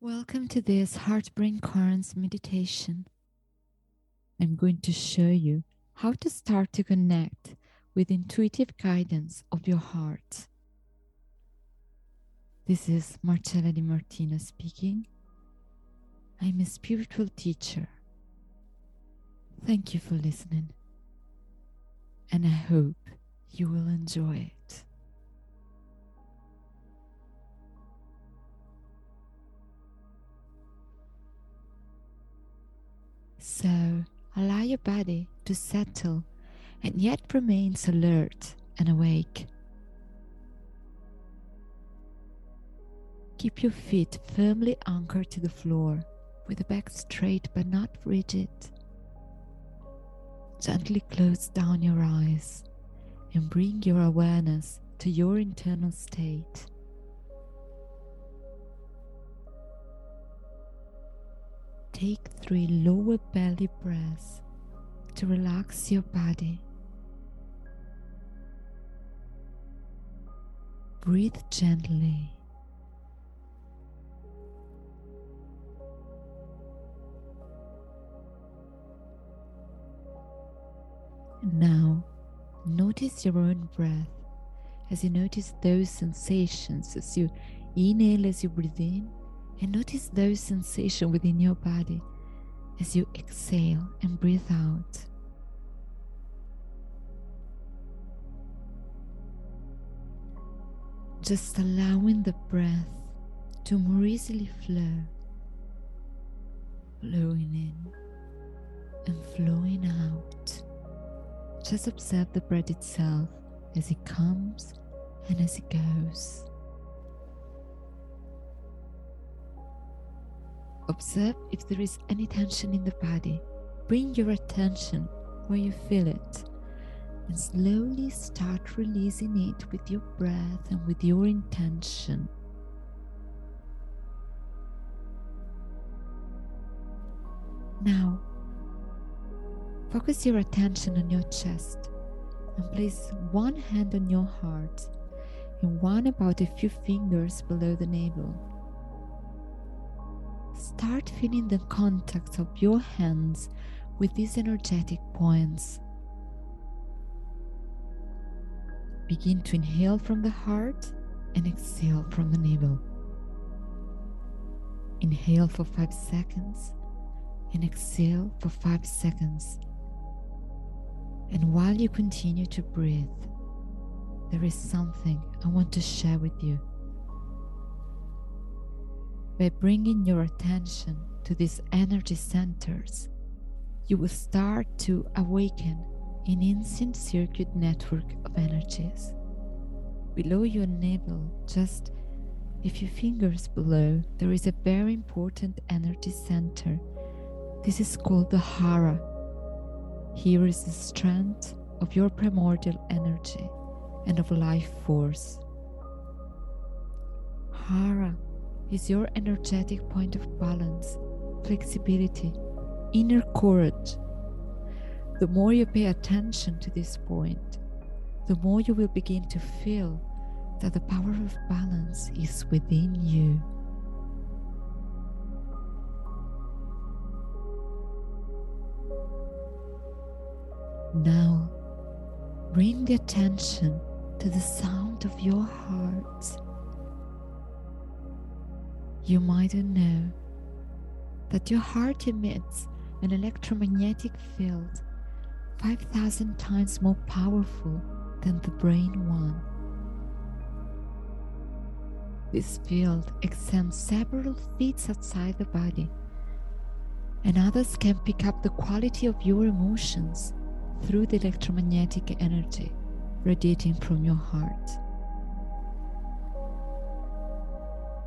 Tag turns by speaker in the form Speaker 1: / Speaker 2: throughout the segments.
Speaker 1: Welcome to this Heart Brain Currents meditation. I'm going to show you how to start to connect with intuitive guidance of your heart. This is Marcella Di Martino speaking. I'm a spiritual teacher. Thank you for listening, and I hope you will enjoy So allow your body to settle and yet remains alert and awake. Keep your feet firmly anchored to the floor with the back straight but not rigid. Gently close down your eyes and bring your awareness to your internal state. Take three lower belly breaths to relax your body. Breathe gently. Now, notice your own breath as you notice those sensations as you inhale as you breathe in, and notice those sensations within your body as you exhale and breathe out. Just allowing the breath to more easily flow, flowing in and flowing out. Just observe the breath itself as it comes and as it goes. Observe if there is any tension in the body. Bring your attention where you feel it and slowly start releasing it with your breath and with your intention. Now, focus your attention on your chest and place one hand on your heart and one about a few fingers below the navel. Start feeling the contact of your hands with these energetic points. Begin to inhale from the heart and exhale from the navel. Inhale for five seconds and exhale for five seconds. And while you continue to breathe, there is something I want to share with you. By bringing your attention to these energy centers, you will start to awaken an instant circuit network of energies. Below your navel, just a few fingers below, there is a very important energy center. This is called the Hara. Here is the strength of your primordial energy and of life force. Hara is your energetic point of balance, flexibility, inner courage. The more you pay attention to this point, the more you will begin to feel that the power of balance is within you. Now, bring the attention to the sound of your heart. You might not know that your heart emits an electromagnetic field 5,000 times more powerful than the brain one. This field extends several feet outside the body, and others can pick up the quality of your emotions through the electromagnetic energy radiating from your heart.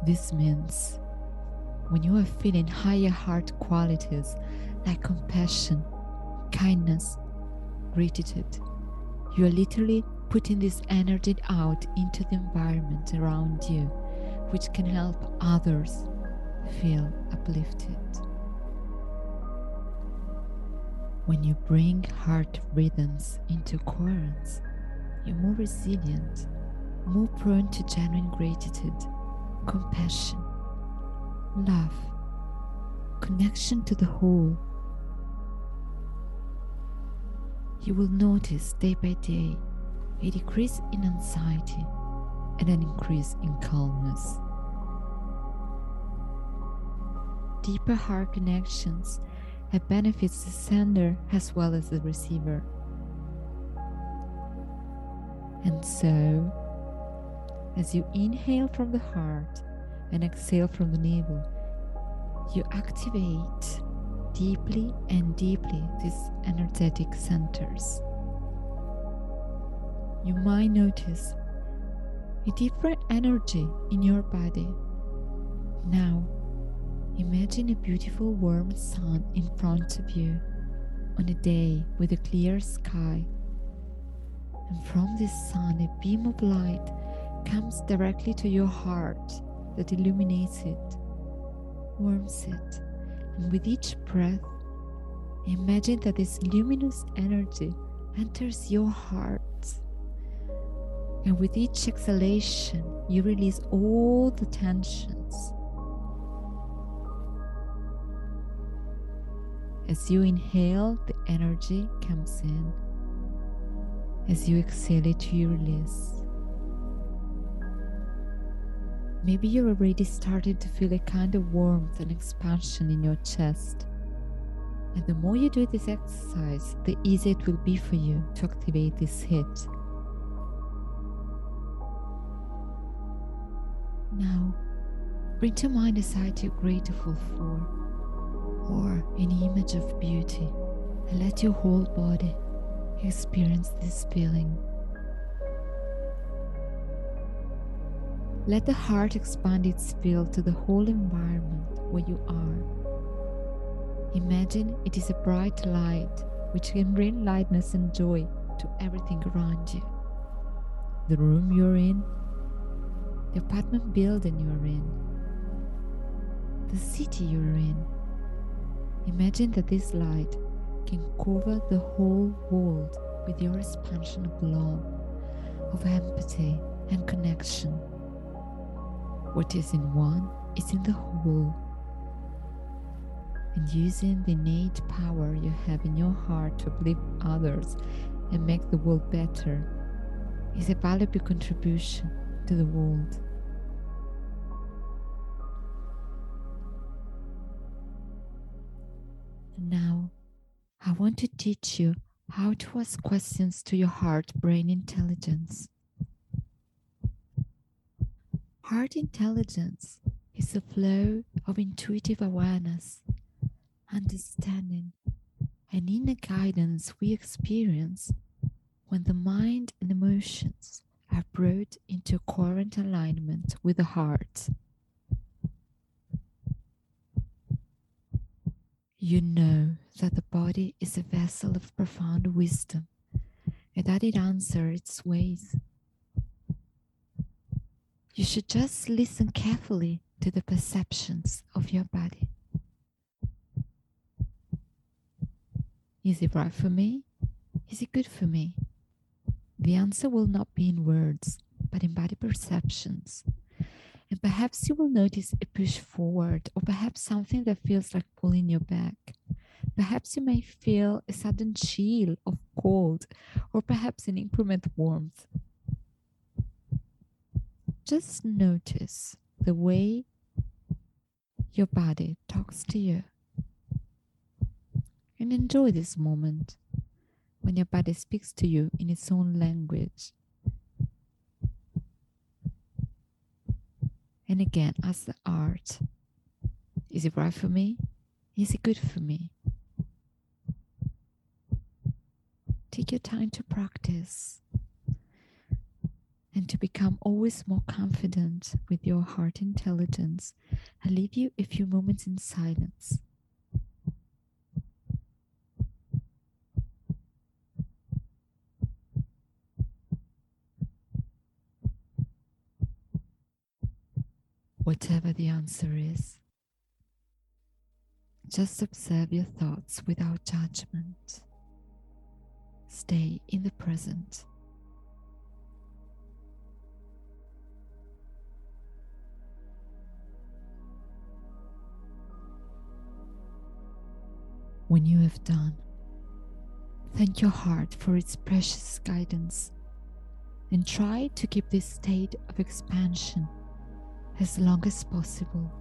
Speaker 1: This means when you are feeling higher heart qualities like compassion, kindness, gratitude, you are literally putting this energy out into the environment around you, which can help others feel uplifted. When you bring heart rhythms into coherence, you're more resilient, more prone to genuine gratitude, compassion, love, connection to the whole. You will notice day by day a decrease in anxiety and an increase in calmness. Deeper heart connections have benefits the sender as well as the receiver. And so, as you inhale from the heart and exhale from the navel, you activate deeply and deeply these energetic centers. You might notice a different energy in your body. Now, imagine a beautiful warm sun in front of you on a day with a clear sky. And from this sun, a beam of light comes directly to your heart that illuminates it, warms it, and with each breath, imagine that this luminous energy enters your heart. And with each exhalation, you release all the tensions. As you inhale, the energy comes in. As you exhale it, you release. Maybe you're already starting to feel a kind of warmth and expansion in your chest. And the more you do this exercise, the easier it will be for you to activate this hit. Now, bring to mind a sight you're grateful for, or an image of beauty, and let your whole body experience this feeling. Let the heart expand its field to the whole environment where you are. Imagine it is a bright light which can bring lightness and joy to everything around you. The room you're in, the apartment building you're in, the city you're in. Imagine that this light can cover the whole world with your expansion of love, of empathy, and connection. What is in one is in the whole. And using the innate power you have in your heart to uplift others and make the world better is a valuable contribution to the world. Now, I want to teach you how to ask questions to your heart brain intelligence. Heart intelligence is the flow of intuitive awareness, understanding, and inner guidance we experience when the mind and emotions are brought into coherent alignment with the heart. You know that the body is a vessel of profound wisdom and that it answers its ways you should just listen carefully to the perceptions of your body. Is it right for me? Is it good for me? The answer will not be in words, but in body perceptions. And perhaps you will notice a push forward, or perhaps something that feels like pulling your back. Perhaps you may feel a sudden chill of cold, or perhaps an increment warmth just notice the way your body talks to you. And enjoy this moment when your body speaks to you in its own language. And again, as the art is it right for me? Is it good for me? Take your time to practice and to become always more confident with your heart intelligence, I leave you a few moments in silence. Whatever the answer is, just observe your thoughts without judgment. Stay in the present. When you have done. Thank your heart for its precious guidance and try to keep this state of expansion as long as possible